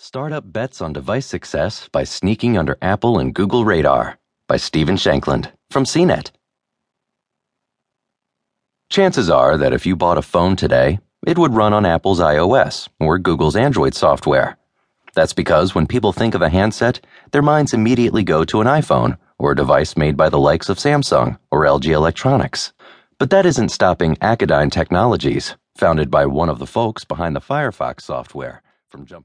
Startup Bets on Device Success by Sneaking Under Apple and Google Radar by Stephen Shankland from CNET. Chances are that if you bought a phone today, it would run on Apple's iOS or Google's Android software. That's because when people think of a handset, their minds immediately go to an iPhone or a device made by the likes of Samsung or LG Electronics. But that isn't stopping Acadine Technologies, founded by one of the folks behind the Firefox software, from jumping